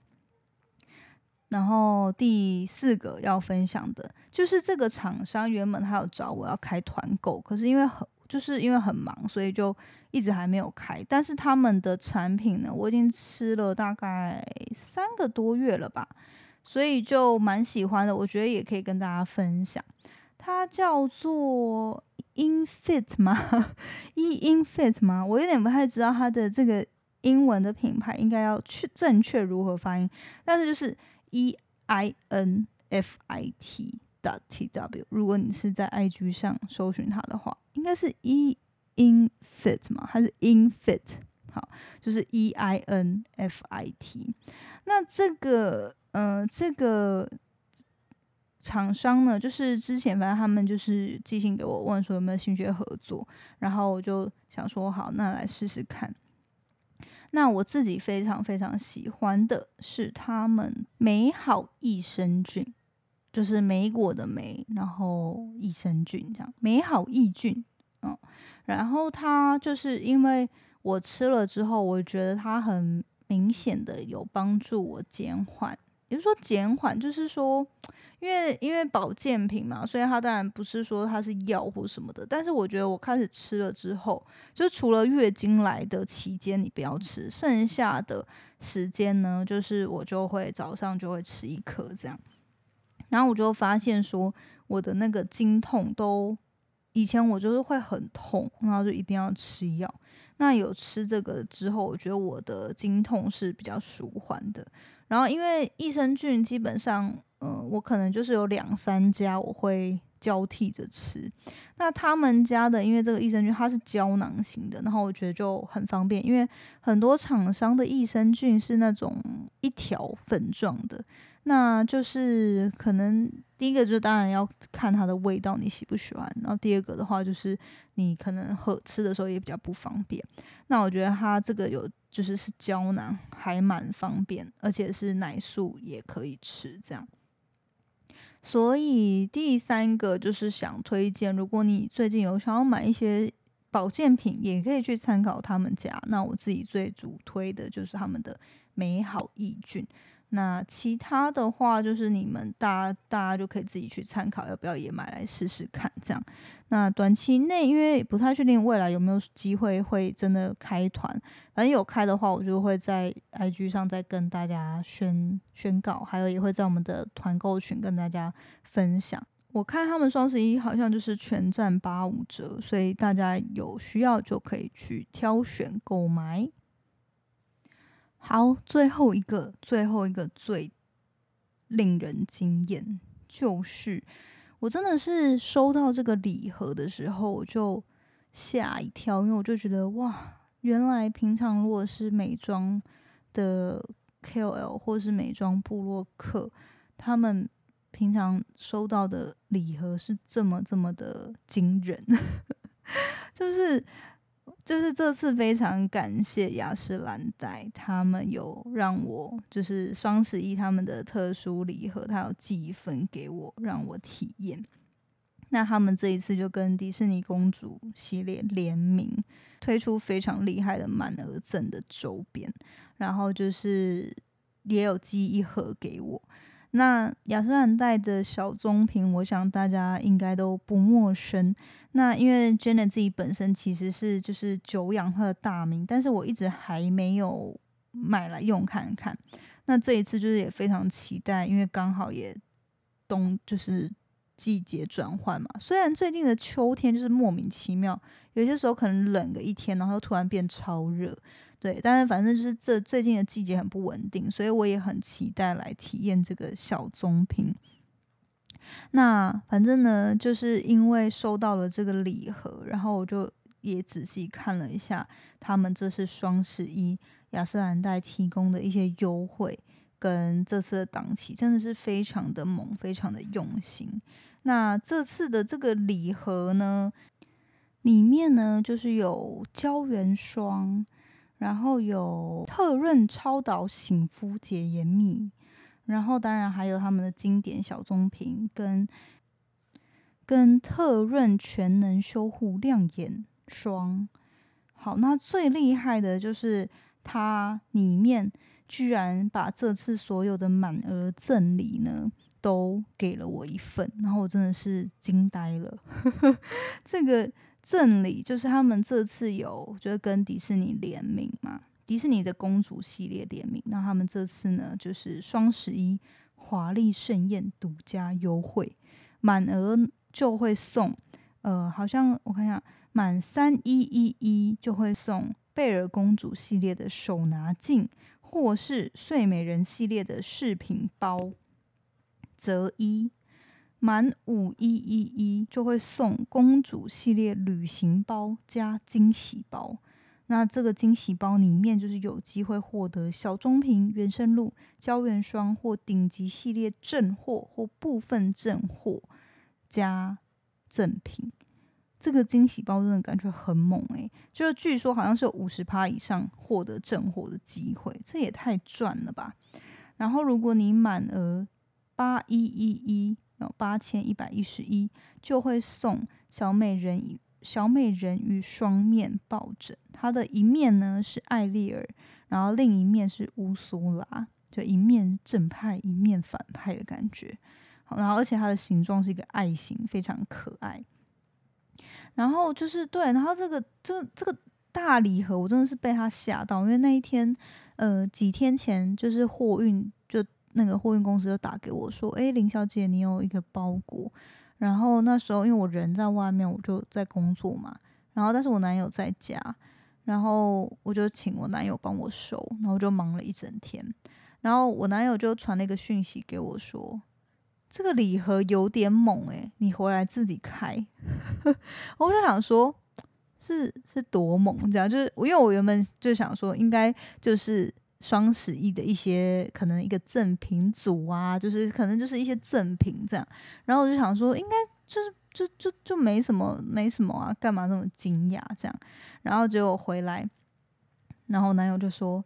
然后第四个要分享的就是这个厂商原本他有找我要开团购，可是因为很就是因为很忙，所以就一直还没有开。但是他们的产品呢，我已经吃了大概三个多月了吧，所以就蛮喜欢的。我觉得也可以跟大家分享。它叫做 Infit 吗？E Infit 吗？我有点不太知道它的这个英文的品牌应该要去正确如何发音，但是就是。E i n f i t. dot t w，如果你是在 IG 上搜寻它的话，应该是 e Infit 嘛，它是 Infit，好，就是 E I N F I T。那这个，呃，这个厂商呢，就是之前反正他们就是寄信给我，问说有没有兴趣合作，然后我就想说好，那来试试看。那我自己非常非常喜欢的是他们美好益生菌，就是莓果的莓，然后益生菌这样，美好益菌，嗯，然后它就是因为我吃了之后，我觉得它很。明显的有帮助我减缓，也就是说减缓，就是说，因为因为保健品嘛，所以它当然不是说它是药或什么的。但是我觉得我开始吃了之后，就除了月经来的期间你不要吃，剩下的时间呢，就是我就会早上就会吃一颗这样。然后我就发现说，我的那个经痛都以前我就是会很痛，然后就一定要吃药。那有吃这个之后，我觉得我的经痛是比较舒缓的。然后因为益生菌基本上，嗯，我可能就是有两三家我会交替着吃。那他们家的，因为这个益生菌它是胶囊型的，然后我觉得就很方便。因为很多厂商的益生菌是那种一条粉状的。那就是可能第一个就当然要看它的味道你喜不喜欢，然后第二个的话就是你可能喝吃的时候也比较不方便。那我觉得它这个有就是是胶囊，还蛮方便，而且是奶素也可以吃这样。所以第三个就是想推荐，如果你最近有想要买一些保健品，也可以去参考他们家。那我自己最主推的就是他们的美好益菌。那其他的话，就是你们大家大家就可以自己去参考，要不要也买来试试看？这样，那短期内因为不太确定未来有没有机会会真的开团，反正有开的话，我就会在 IG 上再跟大家宣宣告，还有也会在我们的团购群跟大家分享。我看他们双十一好像就是全站八五折，所以大家有需要就可以去挑选购买。好，最后一个，最后一个最令人惊艳，就是我真的是收到这个礼盒的时候，我就吓一跳，因为我就觉得哇，原来平常如果是美妆的 KOL 或是美妆部落客，他们平常收到的礼盒是这么这么的惊人，就是。就是这次非常感谢雅诗兰黛，他们有让我就是双十一他们的特殊礼盒，他有寄一份给我让我体验。那他们这一次就跟迪士尼公主系列联名，推出非常厉害的满额赠的周边，然后就是也有寄一盒给我。那雅诗兰黛的小棕瓶，我想大家应该都不陌生。那因为 Jenna 自己本身其实是就是久仰她的大名，但是我一直还没有买来用看看。那这一次就是也非常期待，因为刚好也冬就是季节转换嘛。虽然最近的秋天就是莫名其妙，有些时候可能冷个一天，然后又突然变超热。对，但是反正就是这最近的季节很不稳定，所以我也很期待来体验这个小棕瓶。那反正呢，就是因为收到了这个礼盒，然后我就也仔细看了一下他们这次双十一雅诗兰黛提供的一些优惠跟这次的档期，真的是非常的猛，非常的用心。那这次的这个礼盒呢，里面呢就是有胶原霜。然后有特润超导醒肤洁颜蜜，然后当然还有他们的经典小棕瓶跟跟特润全能修护亮眼霜。好，那最厉害的就是它里面居然把这次所有的满额赠礼呢都给了我一份，然后我真的是惊呆了，这个。赠礼就是他们这次有就是跟迪士尼联名嘛，迪士尼的公主系列联名。那他们这次呢，就是双十一华丽盛宴独家优惠，满额就会送，呃，好像我看一下，满三一一一就会送贝尔公主系列的手拿镜，或是睡美人系列的饰品包，择一。满五一一一就会送公主系列旅行包加惊喜包。那这个惊喜包里面就是有机会获得小棕瓶、原生露、胶原霜或顶级系列正货或部分正货加赠品。这个惊喜包真的感觉很猛诶、就是据说好像是有五十趴以上获得正货的机会，这也太赚了吧！然后如果你满额八一一一，八千一百一十一，就会送小美人鱼小美人鱼双面抱枕，它的一面呢是艾丽儿，然后另一面是乌苏拉，就一面正派一面反派的感觉。然后而且它的形状是一个爱心，非常可爱。然后就是对，然后这个这这个大礼盒，我真的是被他吓到，因为那一天，呃，几天前就是货运就那个货运公司就打给我说，诶，林小姐，你有一个包裹。然后那时候因为我人在外面，我就在工作嘛，然后但是我男友在家，然后我就请我男友帮我收，然后就忙了一整天。然后我男友就传了一个讯息给我说。这个礼盒有点猛诶、你回来自己开。我就想说，是是多猛这样？就是因为我原本就想说，应该就是双十一的一些可能一个赠品组啊，就是可能就是一些赠品这样。然后我就想说，应该就是就就就没什么没什么啊，干嘛那么惊讶这样？然后结果回来，然后男友就说。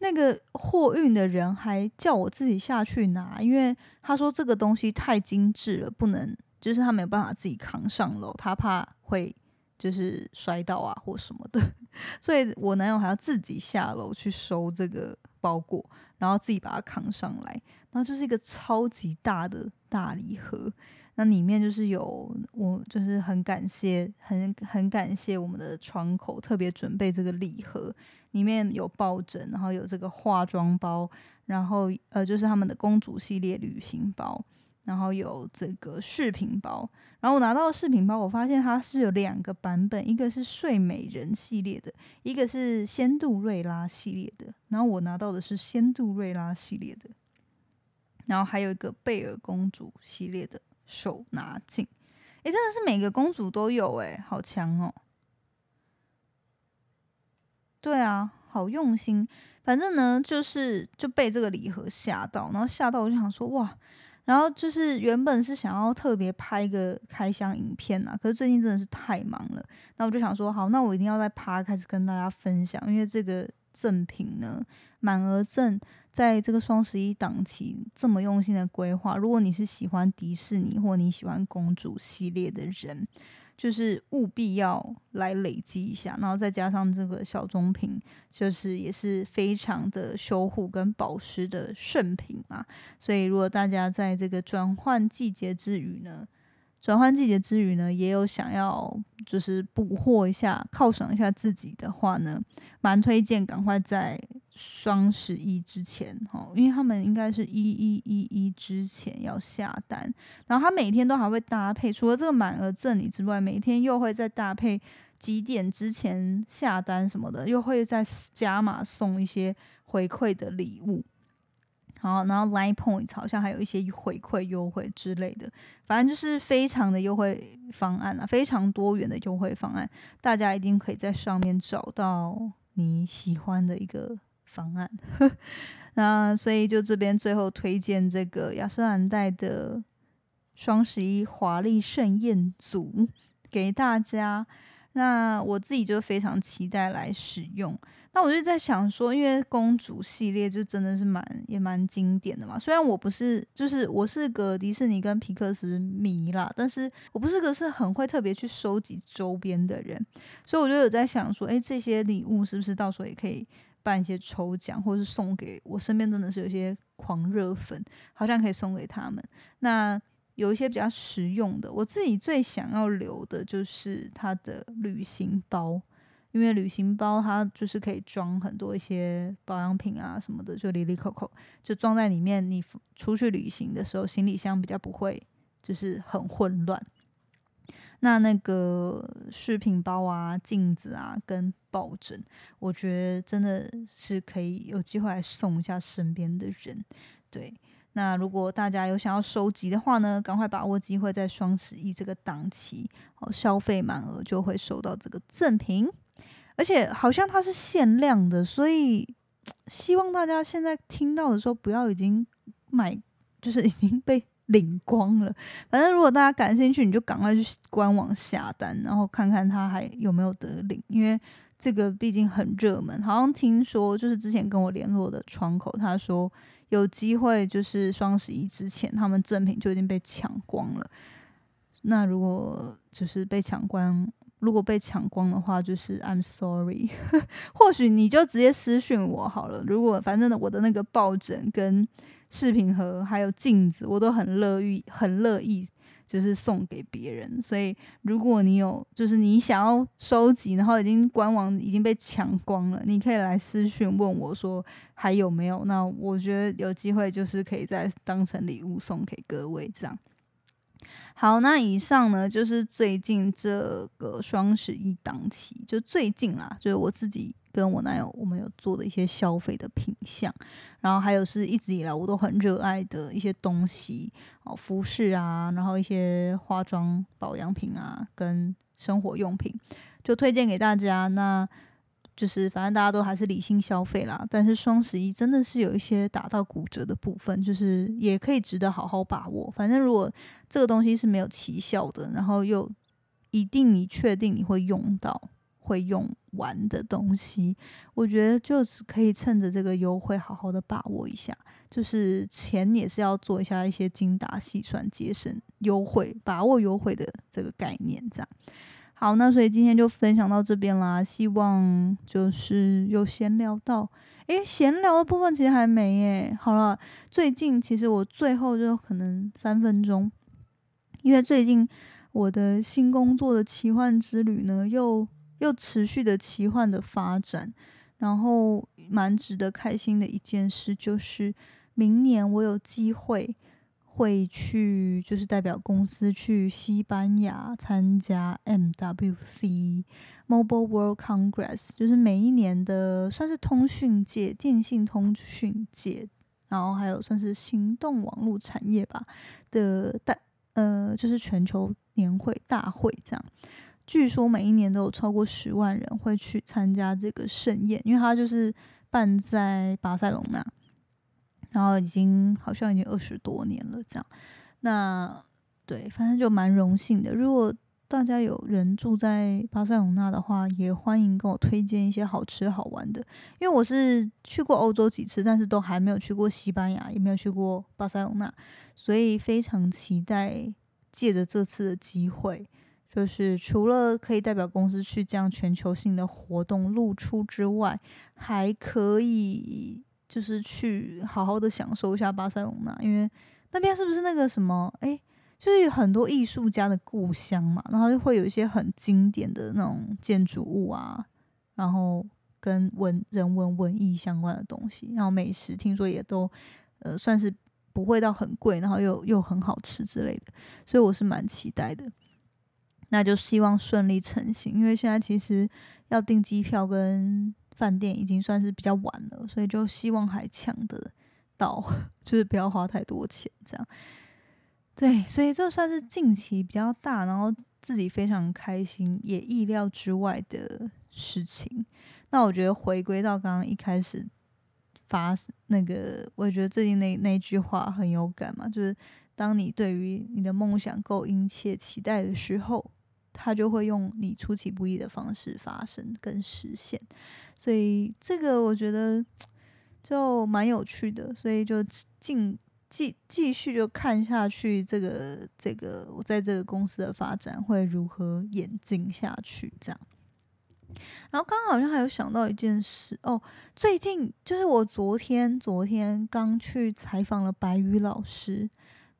那个货运的人还叫我自己下去拿，因为他说这个东西太精致了，不能就是他没有办法自己扛上楼，他怕会就是摔倒啊或什么的，所以我男友还要自己下楼去收这个包裹，然后自己把它扛上来，然后就是一个超级大的大礼盒，那里面就是有我就是很感谢很很感谢我们的窗口特别准备这个礼盒。里面有抱枕，然后有这个化妆包，然后呃就是他们的公主系列旅行包，然后有这个饰品包。然后我拿到饰品包，我发现它是有两个版本，一个是睡美人系列的，一个是仙杜瑞拉系列的。然后我拿到的是仙杜瑞拉系列的，然后还有一个贝尔公主系列的手拿镜。诶，真的是每个公主都有诶，好强哦！对啊，好用心。反正呢，就是就被这个礼盒吓到，然后吓到我就想说哇，然后就是原本是想要特别拍一个开箱影片啊，可是最近真的是太忙了。那我就想说，好，那我一定要在趴开始跟大家分享，因为这个赠品呢，满额赠在这个双十一档期这么用心的规划，如果你是喜欢迪士尼或你喜欢公主系列的人。就是务必要来累积一下，然后再加上这个小棕瓶，就是也是非常的修护跟保湿的圣品啊。所以如果大家在这个转换季节之余呢，转换季节之余呢，也有想要就是补货一下、犒赏一下自己的话呢，蛮推荐赶快在。双十一之前，哈，因为他们应该是一一一一之前要下单，然后他每天都还会搭配，除了这个满额赠礼之外，每天又会再搭配几点之前下单什么的，又会再加码送一些回馈的礼物。好，然后 Line Points 好像还有一些回馈优惠之类的，反正就是非常的优惠方案啊，非常多元的优惠方案，大家一定可以在上面找到你喜欢的一个。方案，那所以就这边最后推荐这个雅诗兰黛的双十一华丽盛宴组给大家。那我自己就非常期待来使用。那我就在想说，因为公主系列就真的是蛮也蛮经典的嘛。虽然我不是就是我是个迪士尼跟皮克斯迷啦，但是我不是个是很会特别去收集周边的人，所以我就有在想说，诶，这些礼物是不是到时候也可以。办一些抽奖，或是送给我身边真的是有一些狂热粉，好像可以送给他们。那有一些比较实用的，我自己最想要留的就是它的旅行包，因为旅行包它就是可以装很多一些保养品啊什么的，就里里口口就装在里面。你出去旅行的时候，行李箱比较不会就是很混乱。那那个饰品包啊、镜子啊、跟抱枕，我觉得真的是可以有机会来送一下身边的人。对，那如果大家有想要收集的话呢，赶快把握机会，在双十一这个档期，哦，消费满额就会收到这个赠品，而且好像它是限量的，所以希望大家现在听到的时候不要已经买，就是已经被领光了。反正如果大家感兴趣，你就赶快去官网下单，然后看看它还有没有得领，因为这个毕竟很热门。好像听说就是之前跟我联络的窗口，他说。有机会就是双十一之前，他们赠品就已经被抢光了。那如果就是被抢光，如果被抢光的话，就是 I'm sorry。或许你就直接私讯我好了。如果反正我的那个抱枕跟视频盒还有镜子，我都很乐意，很乐意。就是送给别人，所以如果你有，就是你想要收集，然后已经官网已经被抢光了，你可以来私讯问我说还有没有？那我觉得有机会就是可以再当成礼物送给各位这样。好，那以上呢就是最近这个双十一档期，就最近啦，就是我自己。跟我男友，我们有做的一些消费的品相，然后还有是一直以来我都很热爱的一些东西哦，服饰啊，然后一些化妆保养品啊，跟生活用品，就推荐给大家。那就是反正大家都还是理性消费啦，但是双十一真的是有一些打到骨折的部分，就是也可以值得好好把握。反正如果这个东西是没有奇效的，然后又一定你确定你会用到。会用完的东西，我觉得就是可以趁着这个优惠好好的把握一下，就是钱也是要做一下一些精打细算、节省优惠、把握优惠的这个概念。这样好，那所以今天就分享到这边啦。希望就是有闲聊到，诶，闲聊的部分其实还没诶。好了，最近其实我最后就可能三分钟，因为最近我的新工作的奇幻之旅呢又。又持续的奇幻的发展，然后蛮值得开心的一件事就是，明年我有机会会去，就是代表公司去西班牙参加 MWC Mobile World Congress，就是每一年的算是通讯界、电信通讯界，然后还有算是行动网络产业吧的大呃，就是全球年会大会这样。据说每一年都有超过十万人会去参加这个盛宴，因为它就是办在巴塞隆那，然后已经好像已经二十多年了这样。那对，反正就蛮荣幸的。如果大家有人住在巴塞隆纳的话，也欢迎跟我推荐一些好吃好玩的。因为我是去过欧洲几次，但是都还没有去过西班牙，也没有去过巴塞隆纳，所以非常期待借着这次的机会。就是除了可以代表公司去这样全球性的活动露出之外，还可以就是去好好的享受一下巴塞隆纳，因为那边是不是那个什么？哎，就是有很多艺术家的故乡嘛，然后就会有一些很经典的那种建筑物啊，然后跟文人文文艺相关的东西，然后美食听说也都呃算是不会到很贵，然后又又很好吃之类的，所以我是蛮期待的。那就希望顺利成行，因为现在其实要订机票跟饭店已经算是比较晚了，所以就希望还抢得到，就是不要花太多钱这样。对，所以这算是近期比较大，然后自己非常开心也意料之外的事情。那我觉得回归到刚刚一开始发那个，我觉得最近那那句话很有感嘛，就是当你对于你的梦想够殷切期待的时候。他就会用你出其不意的方式发生跟实现，所以这个我觉得就蛮有趣的，所以就进继继续就看下去，这个这个我在这个公司的发展会如何演进下去，这样。然后刚刚好像还有想到一件事哦，最近就是我昨天昨天刚去采访了白宇老师。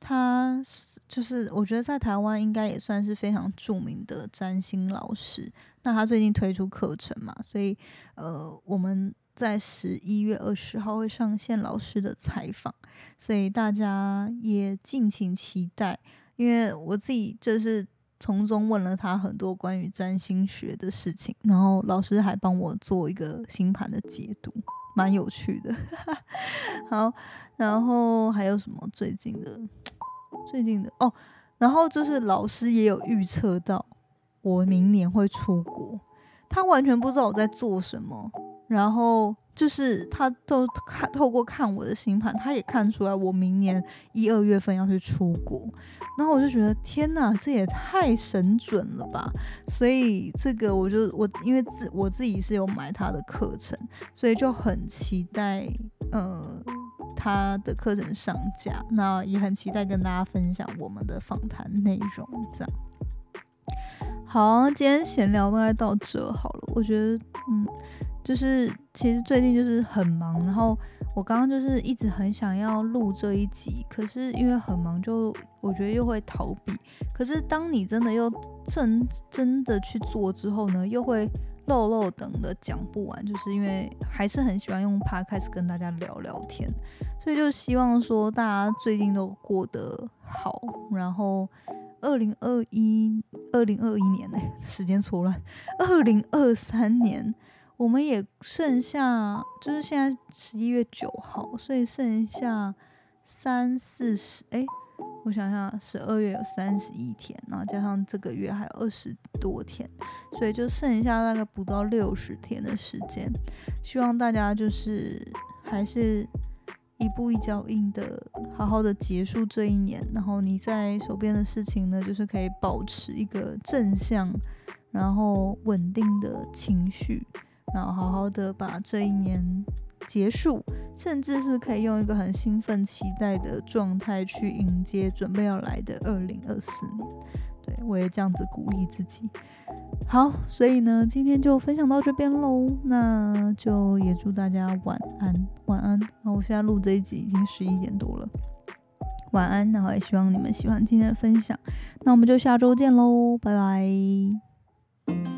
他就是，我觉得在台湾应该也算是非常著名的占星老师。那他最近推出课程嘛，所以呃，我们在十一月二十号会上线老师的采访，所以大家也敬请期待。因为我自己就是从中问了他很多关于占星学的事情，然后老师还帮我做一个星盘的解读，蛮有趣的。好，然后还有什么最近的？最近的哦，然后就是老师也有预测到我明年会出国，他完全不知道我在做什么，然后。就是他都看透过看我的星盘，他也看出来我明年一二月份要去出国，然后我就觉得天哪，这也太神准了吧！所以这个我就我因为自我自己是有买他的课程，所以就很期待呃他的课程上架，那也很期待跟大家分享我们的访谈内容。这样好，今天闲聊大概到这好了，我觉得嗯。就是其实最近就是很忙，然后我刚刚就是一直很想要录这一集，可是因为很忙，就我觉得又会逃避。可是当你真的又真真的去做之后呢，又会漏漏等的讲不完，就是因为还是很喜欢用 podcast 跟大家聊聊天，所以就希望说大家最近都过得好，然后二零二一二零二一年呢，时间错乱，二零二三年。我们也剩下，就是现在十一月九号，所以剩下三四十，哎，我想想，十二月有三十一天，然后加上这个月还有二十多天，所以就剩下大概不到六十天的时间。希望大家就是还是一步一脚印的，好好的结束这一年。然后你在手边的事情呢，就是可以保持一个正向，然后稳定的情绪。然后好好的把这一年结束，甚至是可以用一个很兴奋、期待的状态去迎接准备要来的二零二四年。对我也这样子鼓励自己。好，所以呢，今天就分享到这边喽。那就也祝大家晚安，晚安。那我现在录这一集已经十一点多了，晚安。然后也希望你们喜欢今天的分享。那我们就下周见喽，拜拜。